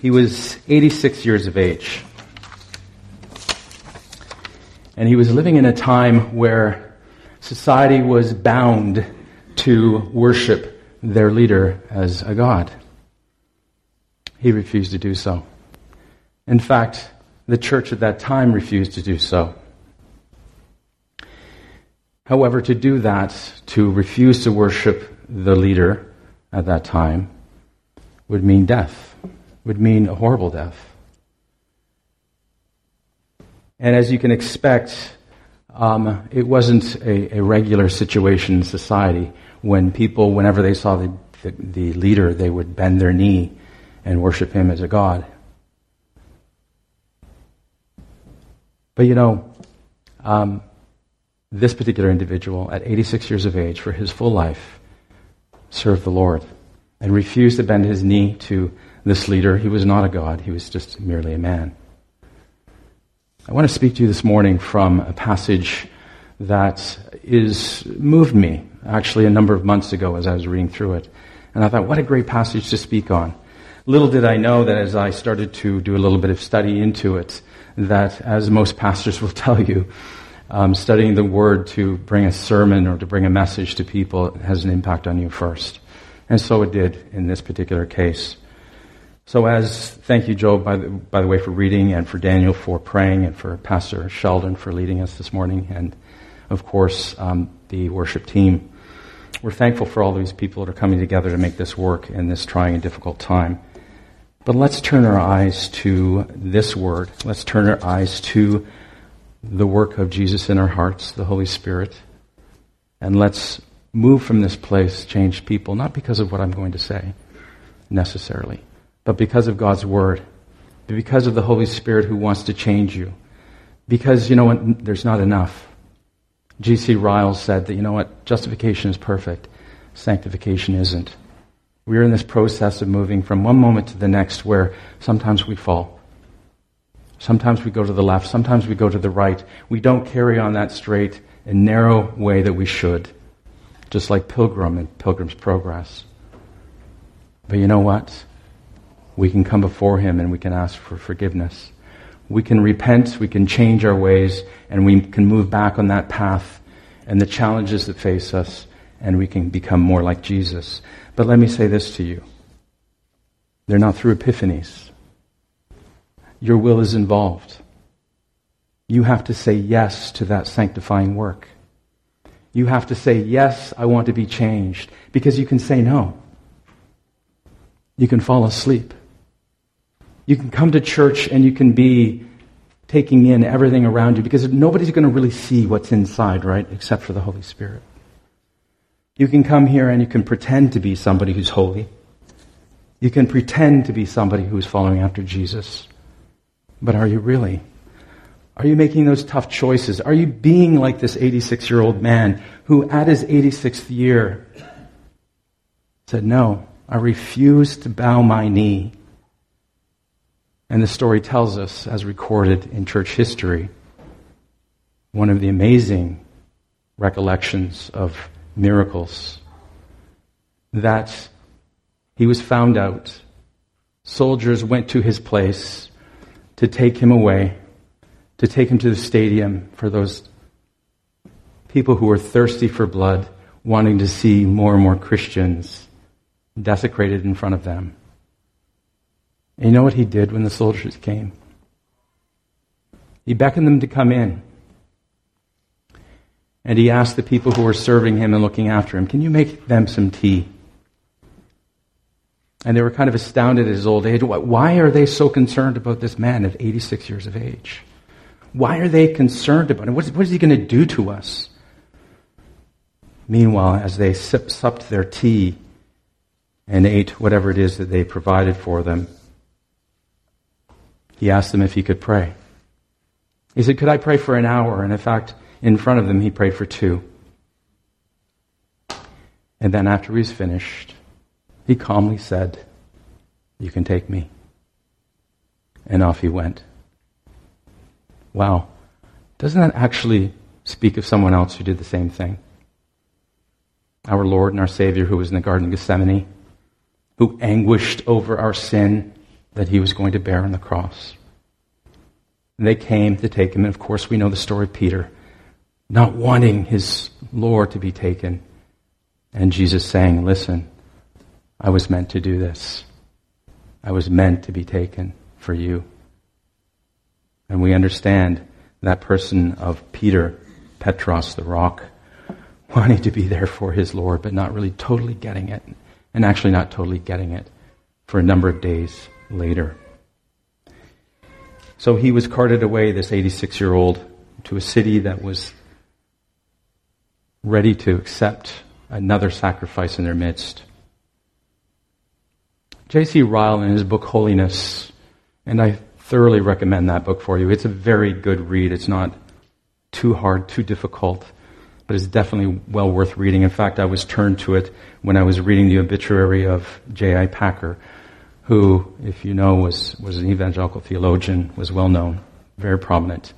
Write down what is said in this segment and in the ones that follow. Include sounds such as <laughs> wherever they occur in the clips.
He was 86 years of age. And he was living in a time where society was bound to worship their leader as a god. He refused to do so. In fact, the church at that time refused to do so. However, to do that, to refuse to worship the leader at that time, would mean death, would mean a horrible death. And as you can expect, um, it wasn't a, a, regular situation in society when people, whenever they saw the, the, the leader, they would bend their knee and worship him as a god. But you know, um, this particular individual, at 86 years of age, for his full life, served the Lord and refused to bend his knee to this leader. He was not a God, he was just merely a man. I want to speak to you this morning from a passage that is moved me actually a number of months ago as I was reading through it. And I thought, what a great passage to speak on. Little did I know that as I started to do a little bit of study into it, that as most pastors will <laughs> tell you, um, studying the Word to bring a sermon or to bring a message to people has an impact on you first. And so it did in this particular case. So as, thank you, Joe, by the, by the way, for reading and for Daniel for praying and for Pastor Sheldon for leading us this morning and, of course, um, the worship team. We're thankful for all these people that are coming together to make this work in this trying and difficult time. But let's turn our eyes to this word. Let's turn our eyes to the work of Jesus in our hearts, the Holy Spirit. And let's move from this place, change people, not because of what I'm going to say necessarily, but because of God's Word, because of the Holy Spirit who wants to change you. Because, you know what, there's not enough. J.C. Ryle said that, you know what, justification is perfect, sanctification isn't. We're in this process of moving from one moment to the next where sometimes we fall. Sometimes we go to the left, sometimes we go to the right. We don't carry on that straight and narrow way that we should, just like Pilgrim and Pilgrim's Progress. But you know what? We can come before Him and we can ask for forgiveness. We can repent, we can change our ways, and we can move back on that path and the challenges that face us, and we can become more like Jesus. But let me say this to you they're not through epiphanies your will is involved. You have to say yes to that sanctifying work. You have to say, yes, I want to be changed, because you can say no. You can fall asleep. You can come to church and you can be taking in everything around you because nobody's going to really see what's inside, right? Except for the Holy Spirit. You can come here and you can pretend to be somebody who's holy. You can pretend to be somebody who's following after Jesus. But are you really? Are you making those tough choices? Are you being like this 86 year old man who, at his 86th year, said, No, I refuse to bow my knee? And the story tells us, as recorded in church history, one of the amazing recollections of miracles, that he was found out. Soldiers went to his place to take him away, to take him to the stadium for those people who were thirsty for blood, wanting to see more and more Christians desecrated in front of them. And you know what he did when the soldiers came? He beckoned them to come in. And he asked the people who were serving him and looking after him, Can you make them some tea? And they were kind of astounded at his old age. Why are they so concerned about this man at 86 years of age? Why are they concerned about him? What is, what is he going to do to us? Meanwhile, as they sip, supped their tea and ate whatever it is that they provided for them, he asked them if he could pray. He said, Could I pray for an hour? And in fact, in front of them, he prayed for two. And then after he was finished, he calmly said, You can take me. And off he went. Wow. Doesn't that actually speak of someone else who did the same thing? Our Lord and our Savior who was in the Garden of Gethsemane, who anguished over our sin that he was going to bear on the cross. And they came to take him, and of course, we know the story of Peter, not wanting his Lord to be taken. And Jesus saying, Listen, I was meant to do this. I was meant to be taken for you. And we understand that person of Peter, Petros, the rock, <laughs> wanting to be there for his Lord, but not really totally getting it, and actually not totally getting it for a number of days later. So he was carted away, this 86 year old, to a city that was ready to accept another sacrifice in their midst. J.C. Ryle, in his book Holiness, and I thoroughly recommend that book for you. It's a very good read. It's not too hard, too difficult, but it's definitely well worth reading. In fact, I was turned to it when I was reading the obituary of J.I. Packer, who, if you know, was, was an evangelical theologian, was well known, very prominent.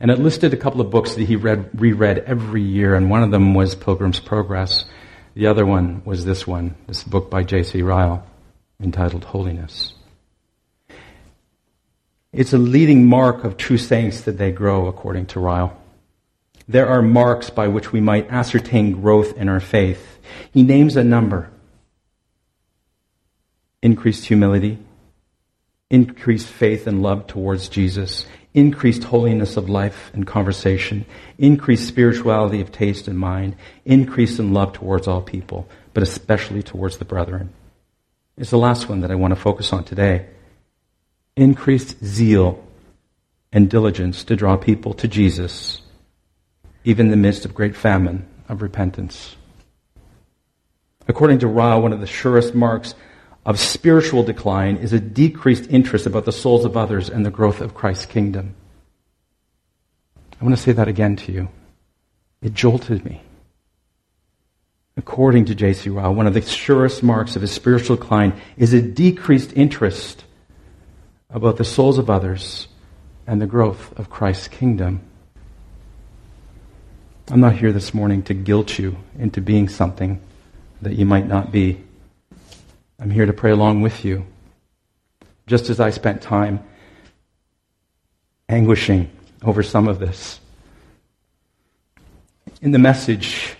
And it listed a couple of books that he read, reread every year, and one of them was Pilgrim's Progress. The other one was this one, this book by J.C. Ryle, entitled Holiness. It's a leading mark of true saints that they grow, according to Ryle. There are marks by which we might ascertain growth in our faith. He names a number increased humility, increased faith and love towards Jesus, increased holiness of life and conversation, increased spirituality of taste and mind, increase in love towards all people, but especially towards the brethren. It's the last one that I want to focus on today increased zeal and diligence to draw people to Jesus, even in the midst of great famine of repentance. According to Ryle, one of the surest marks of spiritual decline is a decreased interest about the souls of others and the growth of Christ's kingdom. I want to say that again to you. It jolted me. According to J.C. Ryle, one of the surest marks of his spiritual decline is a decreased interest about the souls of others and the growth of Christ's kingdom. I'm not here this morning to guilt you into being something that you might not be. I'm here to pray along with you. Just as I spent time anguishing over some of this. In the message,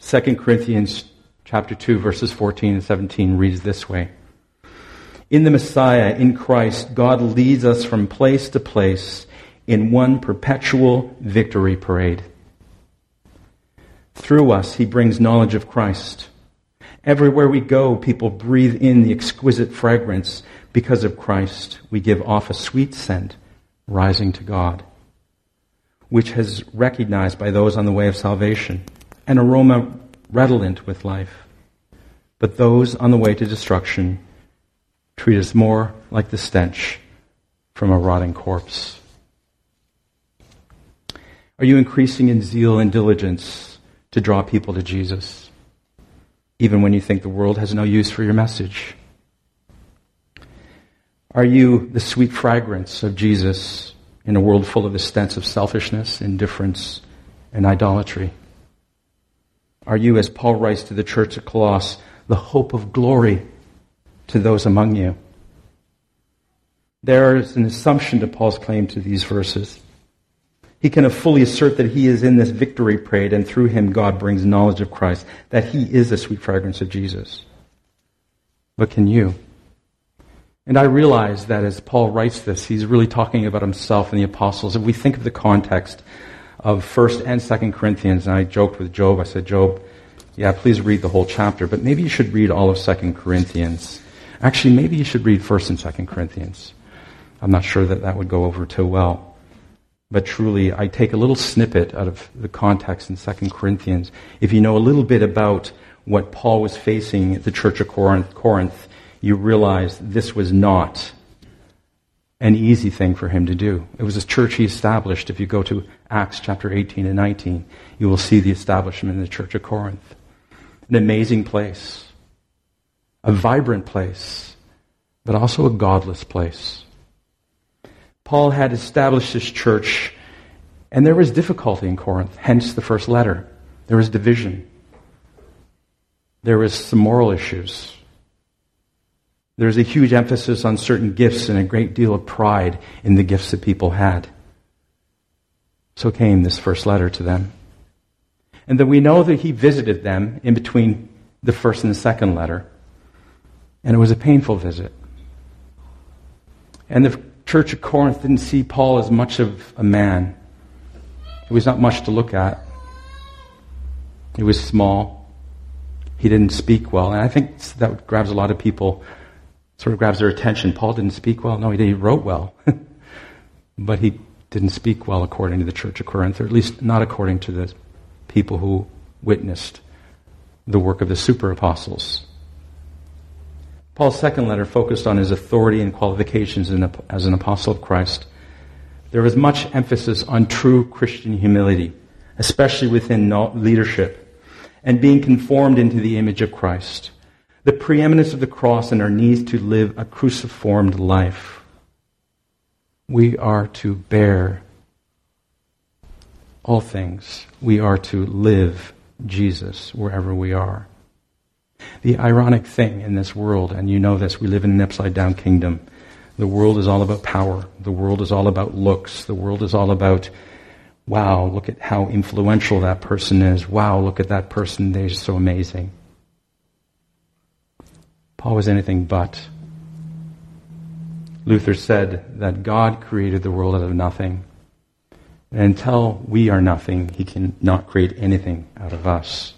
2 Corinthians chapter 2 verses 14 and 17 reads this way. In the Messiah, in Christ, God leads us from place to place in one perpetual victory parade. Through us, he brings knowledge of Christ. Everywhere we go, people breathe in the exquisite fragrance. Because of Christ, we give off a sweet scent rising to God, which is recognized by those on the way of salvation, an aroma redolent with life. But those on the way to destruction treat us more like the stench from a rotting corpse? Are you increasing in zeal and diligence to draw people to Jesus, even when you think the world has no use for your message? Are you the sweet fragrance of Jesus in a world full of the of selfishness, indifference, and idolatry? Are you, as Paul writes to the church at Colossus, the hope of glory to those among you. There is an assumption to Paul's claim to these verses. He can fully assert that he is in this victory parade, and through him God brings knowledge of Christ, that he is the sweet fragrance of Jesus. But can you? And I realize that as Paul writes this, he's really talking about himself and the apostles. If we think of the context of 1st and 2nd Corinthians, and I joked with Job, I said, Job, yeah, please read the whole chapter, but maybe you should read all of 2nd Corinthians Actually, maybe you should read 1st and 2nd Corinthians. I'm not sure that that would go over too well. But truly, I take a little snippet out of the context in 2 Corinthians. If you know a little bit about what Paul was facing at the church of Corinth, Corinth you realize this was not an easy thing for him to do. It was a church he established. If you go to Acts chapter 18 and 19, you will see the establishment in the church of Corinth. An amazing place a vibrant place, but also a godless place. Paul had established his church, and there was difficulty in Corinth, hence the first letter. There was division. There was some moral issues. There was a huge emphasis on certain gifts and a great deal of pride in the gifts that people had. So came this first letter to them. And then we know that he visited them in between the first and the second letter. And it was a painful visit. And the church of Corinth didn't see Paul as much of a man. He was not much to look at. He was small. He didn't speak well. And I think that grabs a lot of people, sort of grabs their attention. Paul didn't speak well. No, he, he wrote well. <laughs> but he didn't speak well according to the church of Corinth, or at least not according to the people who witnessed the work of the super apostles. Paul's second letter focused on his authority and qualifications as an apostle of Christ. There was much emphasis on true Christian humility, especially within leadership, and being conformed into the image of Christ. The preeminence of the cross and our need to live a cruciformed life. We are to bear all things. We are to live Jesus wherever we are. The ironic thing in this world, and you know this, we live in an upside down kingdom. The world is all about power. The world is all about looks. The world is all about, wow, look at how influential that person is. Wow, look at that person. They're so amazing. Paul was anything but. Luther said that God created the world out of nothing. And until we are nothing, he cannot create anything out of us.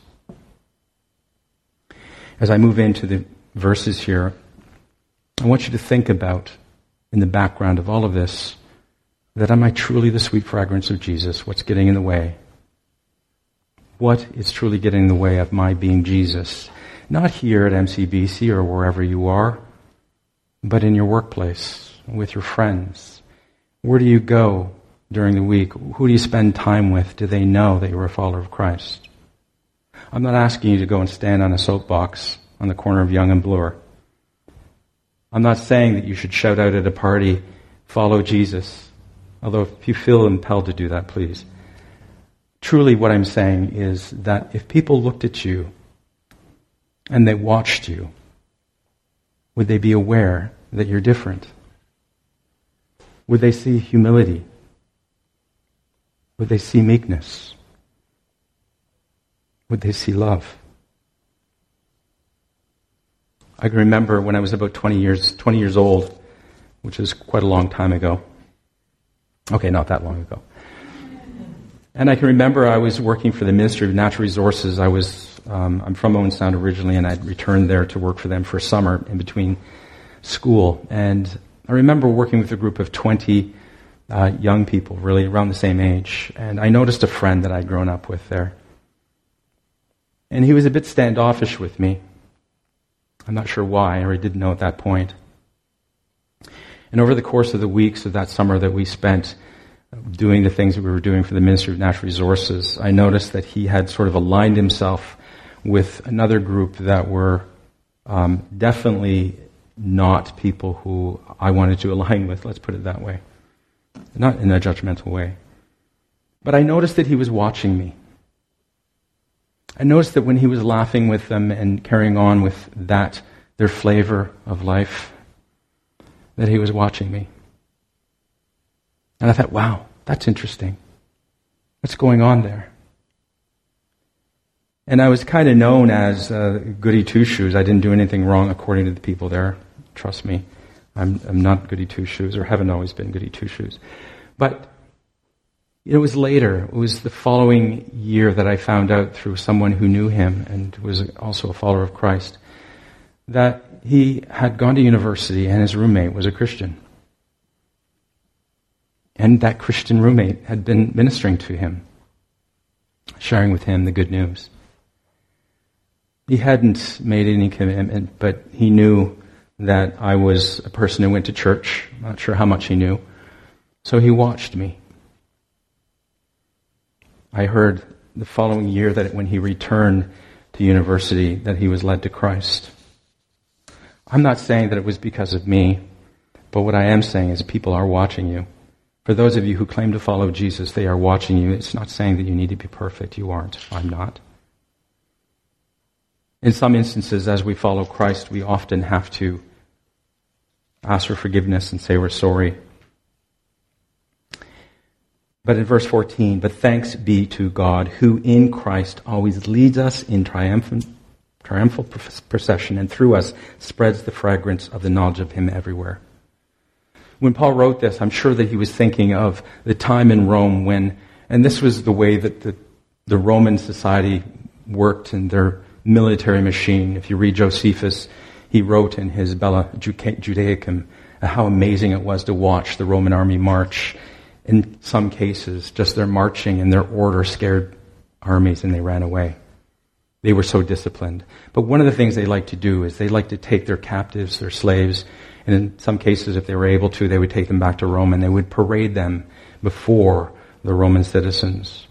As I move into the verses here, I want you to think about, in the background of all of this, that am I truly the sweet fragrance of Jesus? What's getting in the way? What is truly getting in the way of my being Jesus? Not here at MCBC or wherever you are, but in your workplace, with your friends. Where do you go during the week? Who do you spend time with? Do they know that you're a follower of Christ? I'm not asking you to go and stand on a soapbox on the corner of Yonge and Bloor. I'm not saying that you should shout out at a party, follow Jesus. Although if you feel impelled to do that, please. Truly, what I'm saying is that if people looked at you and they watched you, would they be aware that you're different? Would they see humility? Would they see meekness? Would they see love? I can remember when I was about 20 years, 20 years old, which is quite a long time ago. Okay, not that long ago. And I can remember I was working for the Ministry of Natural Resources. I was, um, I'm from Owen Sound originally, and I'd returned there to work for them for a summer in between school. And I remember working with a group of 20 uh, young people, really around the same age. And I noticed a friend that I'd grown up with there. And he was a bit standoffish with me. I'm not sure why, or I didn't know at that point. And over the course of the weeks of that summer that we spent doing the things that we were doing for the Ministry of Natural Resources, I noticed that he had sort of aligned himself with another group that were um, definitely not people who I wanted to align with, let's put it that way. Not in a judgmental way. But I noticed that he was watching me. I noticed that when he was laughing with them and carrying on with that, their flavor of life, that he was watching me. And I thought, wow, that's interesting. What's going on there? And I was kind of known as uh, goody two shoes. I didn't do anything wrong according to the people there. Trust me. I'm, I'm not goody two shoes, or haven't always been goody two shoes. But it was later, it was the following year that I found out through someone who knew him and was also a follower of Christ that he had gone to university and his roommate was a Christian. And that Christian roommate had been ministering to him, sharing with him the good news. He hadn't made any commitment, but he knew that I was a person who went to church. Not sure how much he knew. So he watched me. I heard the following year that when he returned to university that he was led to Christ. I'm not saying that it was because of me, but what I am saying is people are watching you. For those of you who claim to follow Jesus, they are watching you. It's not saying that you need to be perfect. You aren't. I'm not. In some instances, as we follow Christ, we often have to ask for forgiveness and say we're sorry. But in verse 14, but thanks be to God who in Christ always leads us in triumphant, triumphal procession and through us spreads the fragrance of the knowledge of him everywhere. When Paul wrote this, I'm sure that he was thinking of the time in Rome when, and this was the way that the, the Roman society worked in their military machine. If you read Josephus, he wrote in his Bella Judaicum how amazing it was to watch the Roman army march in some cases, just their marching and their order scared armies and they ran away. They were so disciplined. But one of the things they liked to do is they liked to take their captives, their slaves, and in some cases, if they were able to, they would take them back to Rome and they would parade them before the Roman citizens.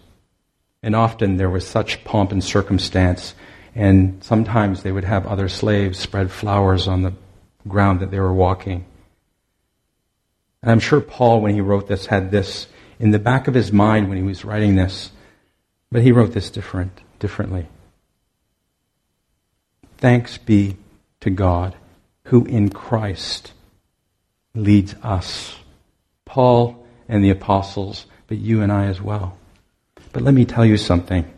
And often there was such pomp and circumstance, and sometimes they would have other slaves spread flowers on the ground that they were walking. And I'm sure Paul, when he wrote this, had this in the back of his mind when he was writing this. But he wrote this different, differently. Thanks be to God who in Christ leads us. Paul and the apostles, but you and I as well. But let me tell you something.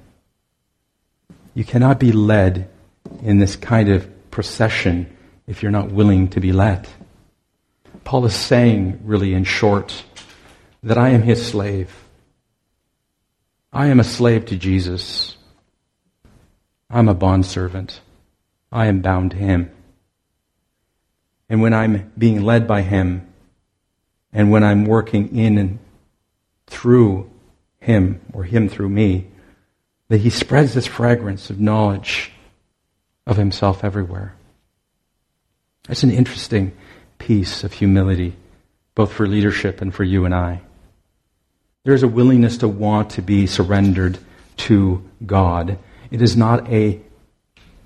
You cannot be led in this kind of procession if you're not willing to be led. Paul is saying, really in short, that I am his slave. I am a slave to Jesus. I'm a bondservant. I am bound to him. And when I'm being led by him, and when I'm working in and through him, or him through me, that he spreads this fragrance of knowledge of himself everywhere. That's an interesting piece of humility, both for leadership and for you and I. There is a willingness to want to be surrendered to God. It is not a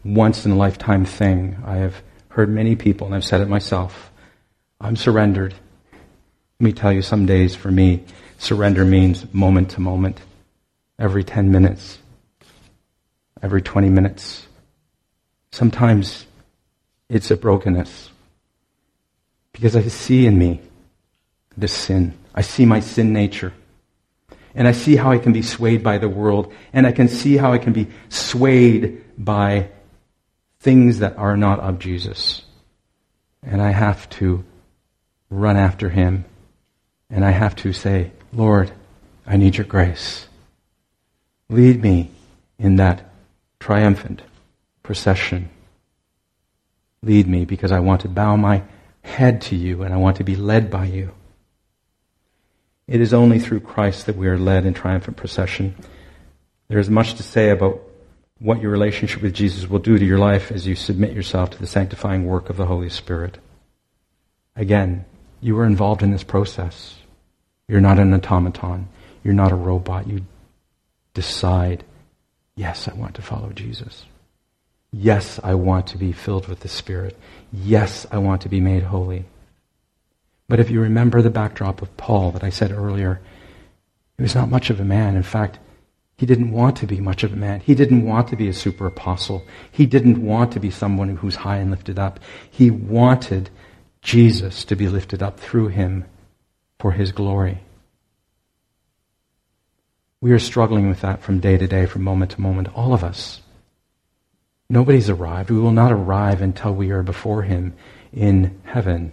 once in a lifetime thing. I have heard many people, and I've said it myself, I'm surrendered. Let me tell you, some days for me, surrender means moment to moment, every 10 minutes, every 20 minutes. Sometimes it's a brokenness. Because I see in me this sin. I see my sin nature. And I see how I can be swayed by the world. And I can see how I can be swayed by things that are not of Jesus. And I have to run after him. And I have to say, Lord, I need your grace. Lead me in that triumphant procession. Lead me because I want to bow my head to you and I want to be led by you. It is only through Christ that we are led in triumphant procession. There is much to say about what your relationship with Jesus will do to your life as you submit yourself to the sanctifying work of the Holy Spirit. Again, you are involved in this process. You're not an automaton. You're not a robot. You decide, yes, I want to follow Jesus. Yes, I want to be filled with the Spirit. Yes, I want to be made holy. But if you remember the backdrop of Paul that I said earlier, he was not much of a man. In fact, he didn't want to be much of a man. He didn't want to be a super apostle. He didn't want to be someone who's high and lifted up. He wanted Jesus to be lifted up through him for his glory. We are struggling with that from day to day, from moment to moment, all of us. Nobody's arrived. We will not arrive until we are before Him in heaven.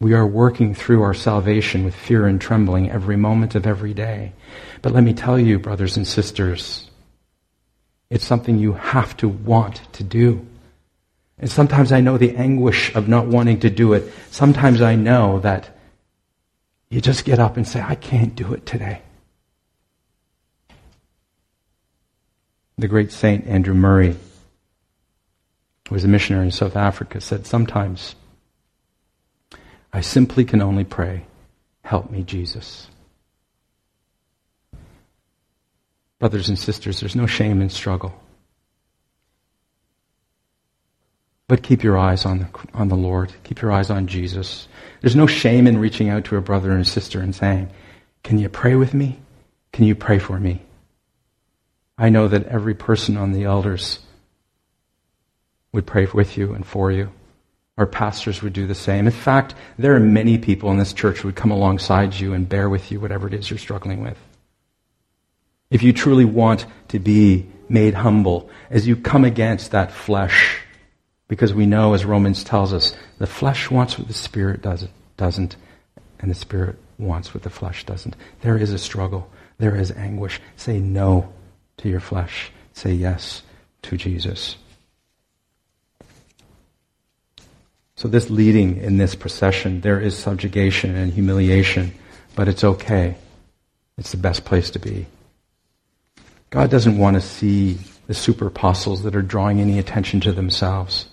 We are working through our salvation with fear and trembling every moment of every day. But let me tell you, brothers and sisters, it's something you have to want to do. And sometimes I know the anguish of not wanting to do it. Sometimes I know that you just get up and say, I can't do it today. The great saint Andrew Murray, who was a missionary in South Africa, said, Sometimes I simply can only pray, Help me, Jesus. Brothers and sisters, there's no shame in struggle. But keep your eyes on the, on the Lord. Keep your eyes on Jesus. There's no shame in reaching out to a brother and sister and saying, Can you pray with me? Can you pray for me? I know that every person on the elders would pray with you and for you. Our pastors would do the same. In fact, there are many people in this church who would come alongside you and bear with you whatever it is you're struggling with. If you truly want to be made humble, as you come against that flesh, because we know, as Romans tells us, the flesh wants what the Spirit does, doesn't, and the Spirit wants what the flesh doesn't. There is a struggle. There is anguish. Say no to your flesh. Say yes to Jesus. So, this leading in this procession, there is subjugation and humiliation, but it's okay. It's the best place to be. God doesn't want to see the super apostles that are drawing any attention to themselves.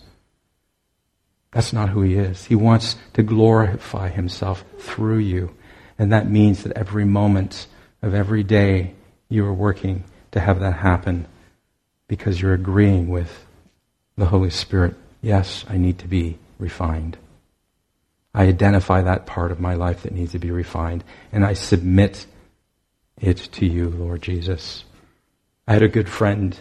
That's not who He is. He wants to glorify Himself through you. And that means that every moment of every day you are working to have that happen because you're agreeing with the Holy Spirit. Yes, I need to be refined. I identify that part of my life that needs to be refined, and I submit it to you, Lord Jesus. I had a good friend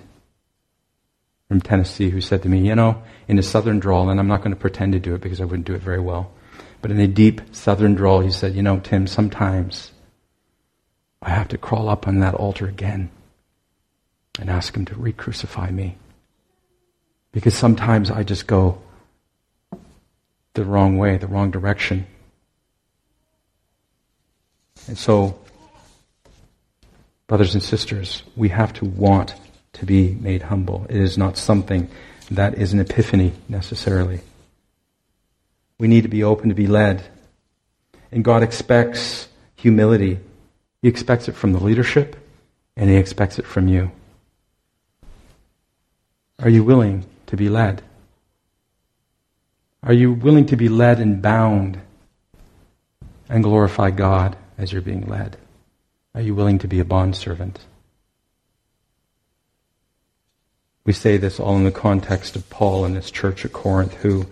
from Tennessee who said to me, You know, in a southern drawl, and I'm not going to pretend to do it because I wouldn't do it very well, but in a deep southern drawl, he said, You know, Tim, sometimes I have to crawl up on that altar again and ask him to re crucify me. Because sometimes I just go the wrong way, the wrong direction. And so Brothers and sisters, we have to want to be made humble. It is not something that is an epiphany necessarily. We need to be open to be led. And God expects humility. He expects it from the leadership, and He expects it from you. Are you willing to be led? Are you willing to be led and bound and glorify God as you're being led? Are you willing to be a bondservant? We say this all in the context of Paul and this church at Corinth who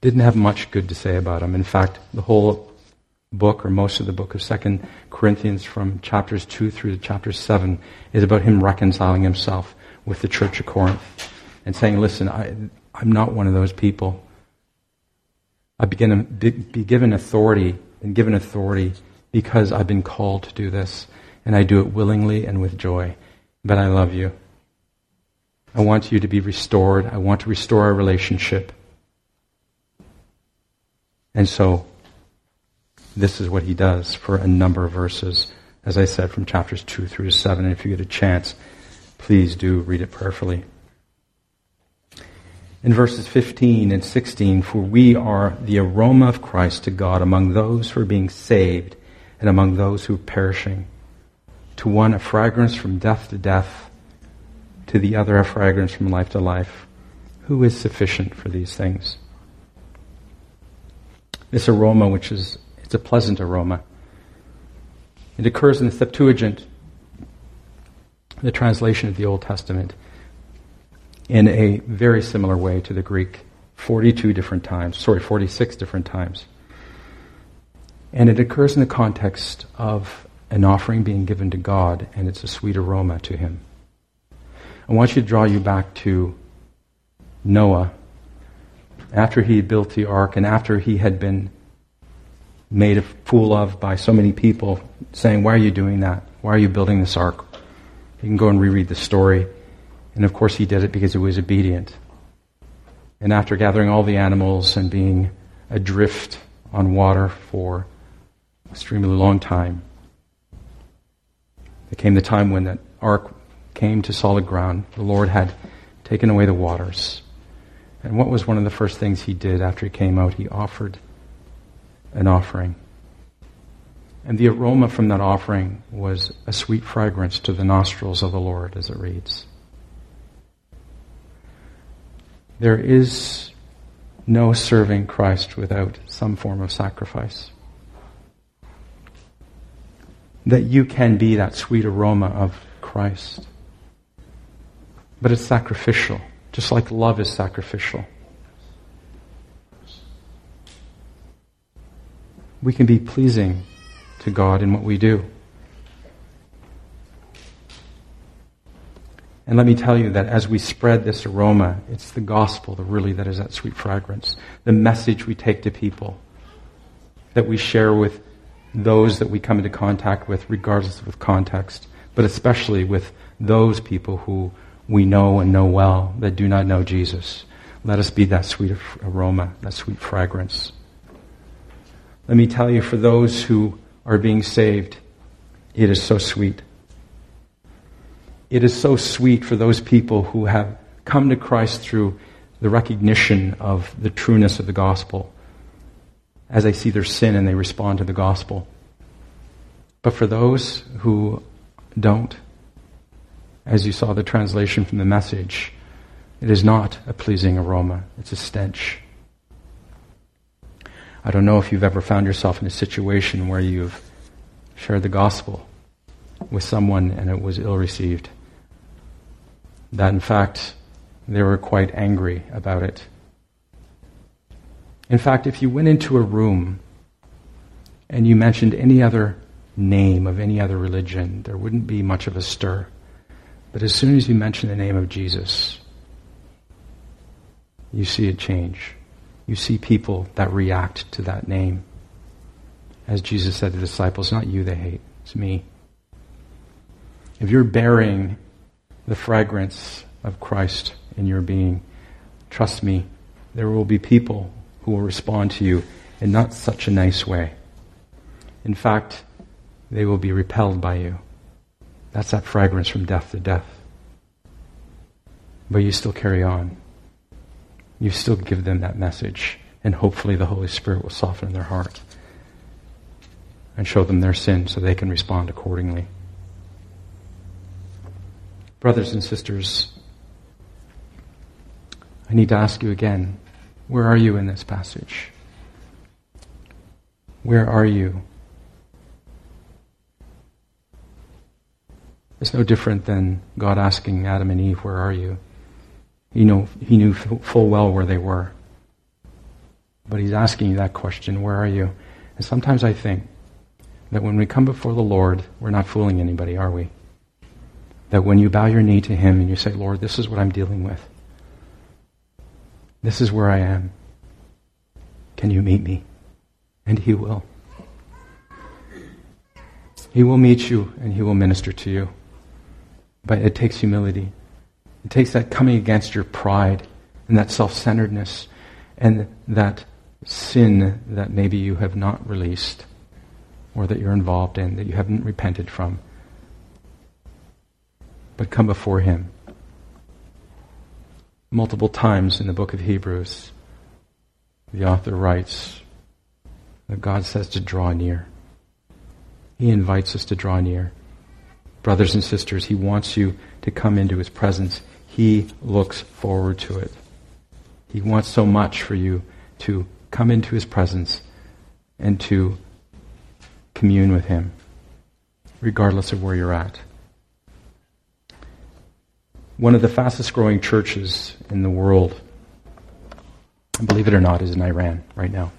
didn't have much good to say about him. In fact, the whole book, or most of the book of Second Corinthians from chapters 2 through to chapter 7, is about him reconciling himself with the church of Corinth and saying, listen, I, I'm not one of those people. I begin to be given authority and given authority because I've been called to do this, and I do it willingly and with joy. But I love you. I want you to be restored. I want to restore our relationship. And so, this is what he does for a number of verses, as I said, from chapters 2 through 7. And if you get a chance, please do read it prayerfully. In verses 15 and 16, for we are the aroma of Christ to God among those who are being saved and among those who are perishing. To one, a fragrance from death to death, to the other, a fragrance from life to life. Who is sufficient for these things? This aroma, which is it's a pleasant aroma, it occurs in the Septuagint, the translation of the Old Testament, in a very similar way to the Greek, 42 different times, sorry, 46 different times. And it occurs in the context of an offering being given to God, and it's a sweet aroma to Him. I want you to draw you back to Noah after he built the ark and after he had been made a fool of by so many people saying, Why are you doing that? Why are you building this ark? You can go and reread the story. And of course, he did it because he was obedient. And after gathering all the animals and being adrift on water for an extremely long time. There came the time when that ark came to solid ground. The Lord had taken away the waters. And what was one of the first things he did after he came out? He offered an offering. And the aroma from that offering was a sweet fragrance to the nostrils of the Lord, as it reads. There is no serving Christ without some form of sacrifice that you can be that sweet aroma of Christ. But it's sacrificial, just like love is sacrificial. We can be pleasing to God in what we do. And let me tell you that as we spread this aroma, it's the gospel that really that is that sweet fragrance. The message we take to people that we share with those that we come into contact with, regardless of context, but especially with those people who we know and know well that do not know Jesus. Let us be that sweet aroma, that sweet fragrance. Let me tell you, for those who are being saved, it is so sweet. It is so sweet for those people who have come to Christ through the recognition of the trueness of the gospel as they see their sin and they respond to the gospel. But for those who don't, as you saw the translation from the message, it is not a pleasing aroma, it's a stench. I don't know if you've ever found yourself in a situation where you've shared the gospel with someone and it was ill received. That in fact, they were quite angry about it. In fact, if you went into a room and you mentioned any other name of any other religion, there wouldn't be much of a stir. But as soon as you mention the name of Jesus, you see it change. You see people that react to that name. As Jesus said to the disciples, not you they hate, it's me. If you're bearing the fragrance of Christ in your being, trust me, there will be people who will respond to you in not such a nice way. In fact, they will be repelled by you. That's that fragrance from death to death. But you still carry on. You still give them that message, and hopefully the Holy Spirit will soften their heart and show them their sin so they can respond accordingly. Brothers and sisters, I need to ask you again where are you in this passage? Where are you? It's no different than God asking Adam and Eve, Where are you? He, know, he knew full well where they were. But he's asking you that question, Where are you? And sometimes I think that when we come before the Lord, we're not fooling anybody, are we? That when you bow your knee to Him and you say, Lord, this is what I'm dealing with, this is where I am. Can you meet me? And He will. He will meet you and He will minister to you. But it takes humility. It takes that coming against your pride and that self centeredness and that sin that maybe you have not released or that you're involved in, that you haven't repented from. But come before Him multiple times in the book of Hebrews, the author writes that God says to draw near. He invites us to draw near. Brothers and sisters, He wants you to come into His presence. He looks forward to it. He wants so much for you to come into His presence and to commune with Him, regardless of where you're at. One of the fastest growing churches in the world, believe it or not, is in Iran right now.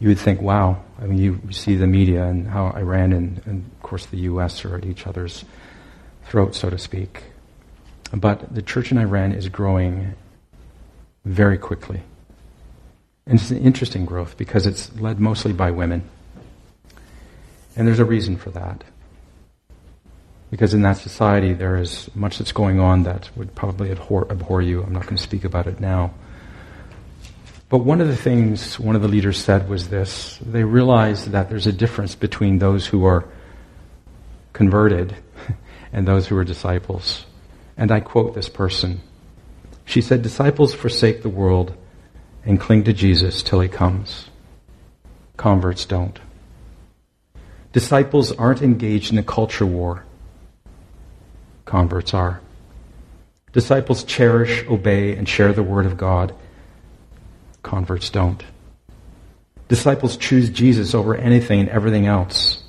You would think, wow, I mean, you see the media and how Iran and, and of course, the U.S. are at each other's throats, so to speak. But the church in Iran is growing very quickly. And it's an interesting growth because it's led mostly by women. And there's a reason for that. Because in that society, there is much that's going on that would probably abhor, abhor you. I'm not going to speak about it now. But one of the things one of the leaders said was this they realized that there's a difference between those who are converted and those who are disciples. And I quote this person. She said, Disciples forsake the world and cling to Jesus till he comes. Converts don't. Disciples aren't engaged in a culture war converts are. Disciples cherish, obey, and share the Word of God. Converts don't. Disciples choose Jesus over anything and everything else.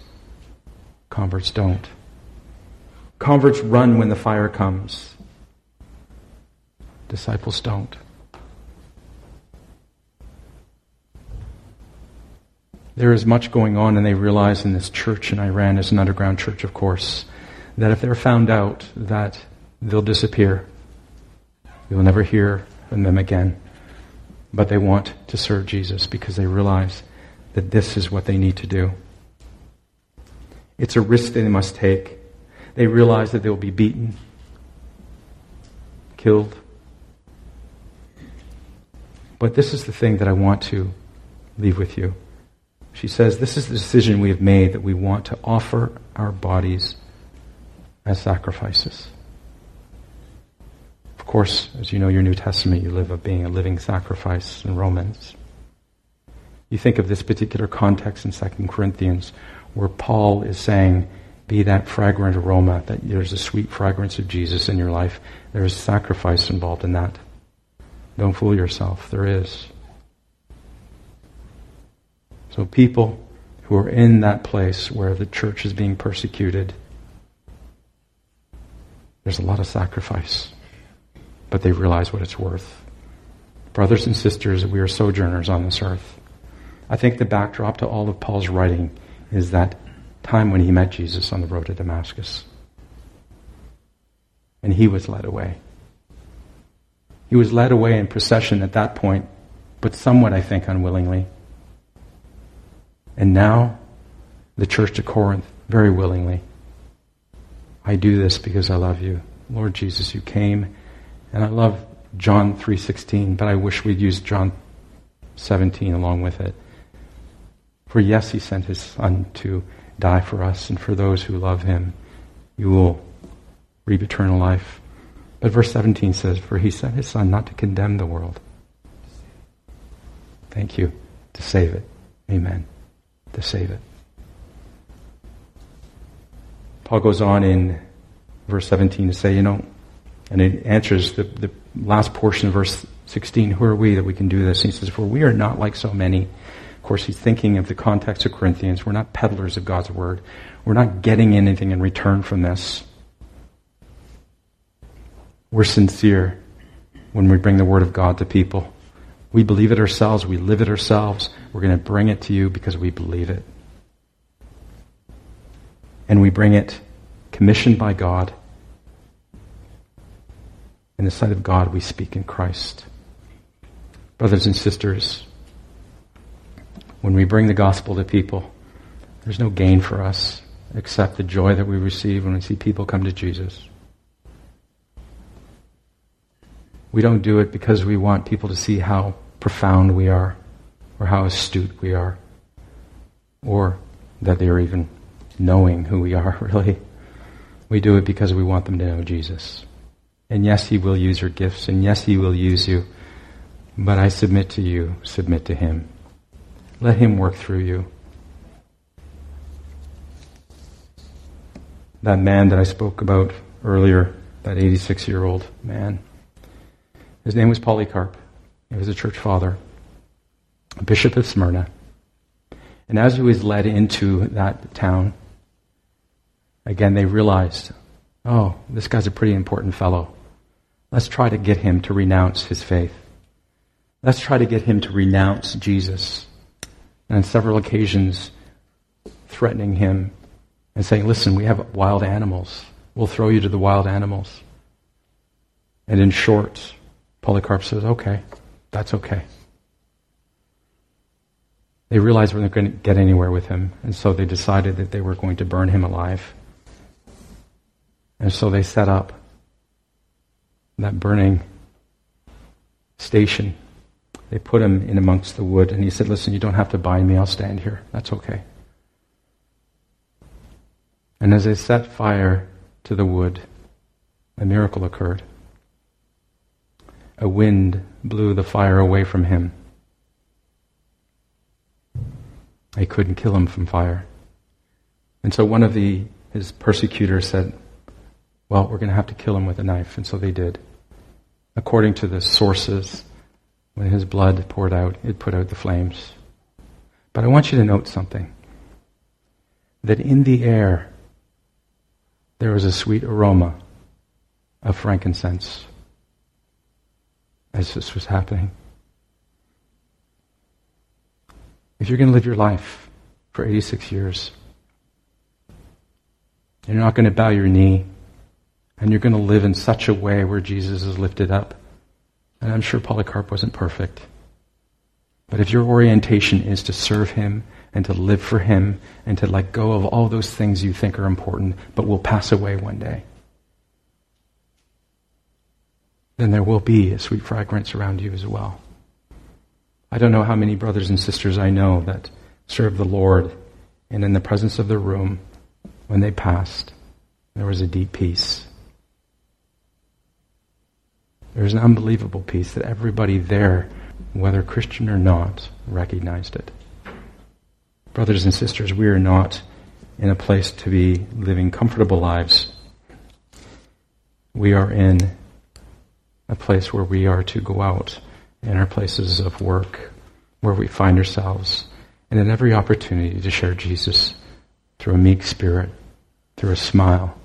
Converts don't. Converts run when the fire comes. Disciples don't. There is much going on, and they realize in this church in Iran is an underground church, of course that if they're found out, that they'll disappear. You'll never hear from them again. But they want to serve Jesus because they realize that this is what they need to do. It's a risk they must take. They realize that they will be beaten, killed. But this is the thing that I want to leave with you. She says, This is the decision we have made that we want to offer our bodies as sacrifices. Of course, as you know your New Testament, you live of being a living sacrifice in Romans. You think of this particular context in 2 Corinthians where Paul is saying, be that fragrant aroma, that there's a sweet fragrance of Jesus in your life. There is sacrifice involved in that. Don't fool yourself. There is. So people who are in that place where the church is being persecuted, there's a lot of sacrifice, but they realize what it's worth. Brothers and sisters, we are sojourners on this earth. I think the backdrop to all of Paul's writing is that time when he met Jesus on the road to Damascus. And he was led away. He was led away in procession at that point, but somewhat, I think, unwillingly. And now, the church to Corinth, very willingly. I do this because I love you. Lord Jesus, you came, and I love John 3.16, but I wish we'd use John 17 along with it. For yes, he sent his son to die for us, and for those who love him, you will reap eternal life. But verse 17 says, For he sent his son not to condemn the world. Thank you. To save it. Amen. To save it. Paul goes on in verse 17 to say, you know, and it answers the, the last portion of verse 16, who are we that we can do this? He says, For we are not like so many course, he's thinking of the context of Corinthians. We're not peddlers of God's word. We're not getting anything in return from this. We're sincere when we bring the word of God to people. We believe it ourselves. We live it ourselves. We're going to bring it to you because we believe it. And we bring it commissioned by God. In the sight of God, we speak in Christ. Brothers and sisters, when we bring the gospel to people, there's no gain for us except the joy that we receive when we see people come to Jesus. We don't do it because we want people to see how profound we are or how astute we are or that they're even knowing who we are, <laughs> really. We do it because we want them to know Jesus. And yes, He will use your gifts, and yes, He will use you. But I submit to you, submit to Him. Let Him work through you. That man that I spoke about earlier, that 86 year old man, his name was Polycarp. He was a church father, a bishop of Smyrna. And as he was led into that town, again they realized, oh, this guy's a pretty important fellow. Let's try to get him to renounce his faith. Let's try to get him to renounce Jesus and on several occasions threatening him and saying, Listen, we have wild animals. We'll throw you to the wild animals. And in short, Polycarp says, Okay, that's okay. They realized we're not going to get anywhere with him, and so they decided that they were going to burn him alive. And so they set up that burning station they put him in amongst the wood, and he said, Listen, you don't have to bind me, I'll stand here. That's okay. And as they set fire to the wood, a miracle occurred. A wind blew the fire away from him. They couldn't kill him from fire. And so one of the, his persecutors said, Well, we're going to have to kill him with a knife. And so they did. According to the sources when his blood poured out, it put out the flames. But I want you to note something that in the air there was a sweet aroma of frankincense as this was happening. If you're going to live your life for 86 years, You're not going to bow your knee. And you're going to live in such a way where Jesus is lifted up. And I'm sure Polycarp wasn't perfect. But if your orientation is to serve him and to live for him and to let go of all those things you think are important but will pass away one day, then there will be a sweet fragrance around you as well. I don't know how many brothers and sisters I know that serve the Lord, and in the presence of the room, when they passed, there was a deep peace. There's an unbelievable peace that everybody there, whether Christian or not, recognized it. Brothers and sisters, we are not in a place to be living comfortable lives. We are in a place where we are to go out in our places of work, where we find ourselves, and in every opportunity to share Jesus through a meek spirit, through a smile,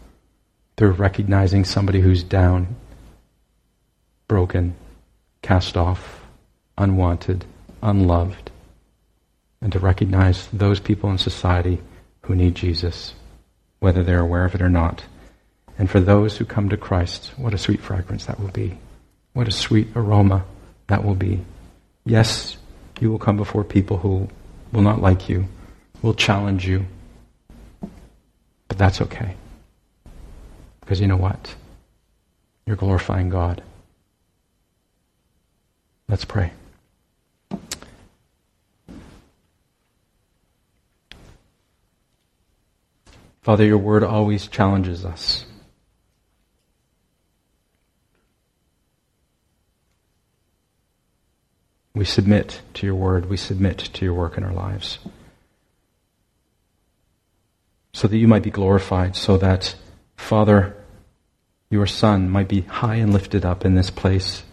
through recognizing somebody who's down, broken, cast off, unwanted, unloved, and to recognize those people in society who need Jesus, whether they're aware of it or not. And for those who come to Christ, what a sweet fragrance that will be. What a sweet aroma that will be. Yes, you will come before people who will not like you, will challenge you. But that's okay. Because you know what? You're glorifying God. Let's pray. Father, your word always challenges us. We submit to your word. We submit to your work in our lives. So that you might be glorified, so that, Father, your Son might be high and lifted up in this place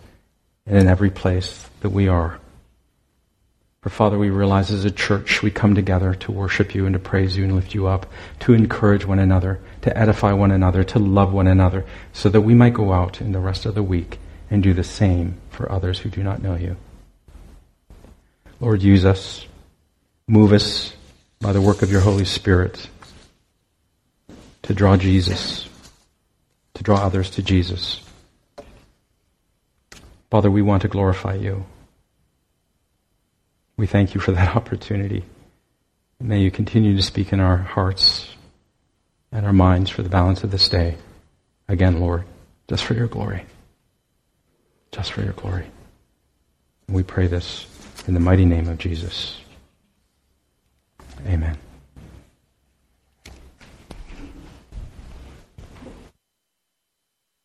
and in every place that we are. For Father, we realize as a church we come together to worship you and to praise you and lift you up, to encourage one another, to edify one another, to love one another, so that we might go out in the rest of the week and do the same for others who do not know you. Lord, use us. Move us by the work of your Holy Spirit to draw Jesus, to draw others to Jesus. Father, we want to glorify you. We thank you for that <laughs> opportunity. May you continue to speak in our hearts and our minds for the balance of this day. Again, Lord, just for your glory. Just for your glory. We pray this in the mighty name of Jesus. Amen.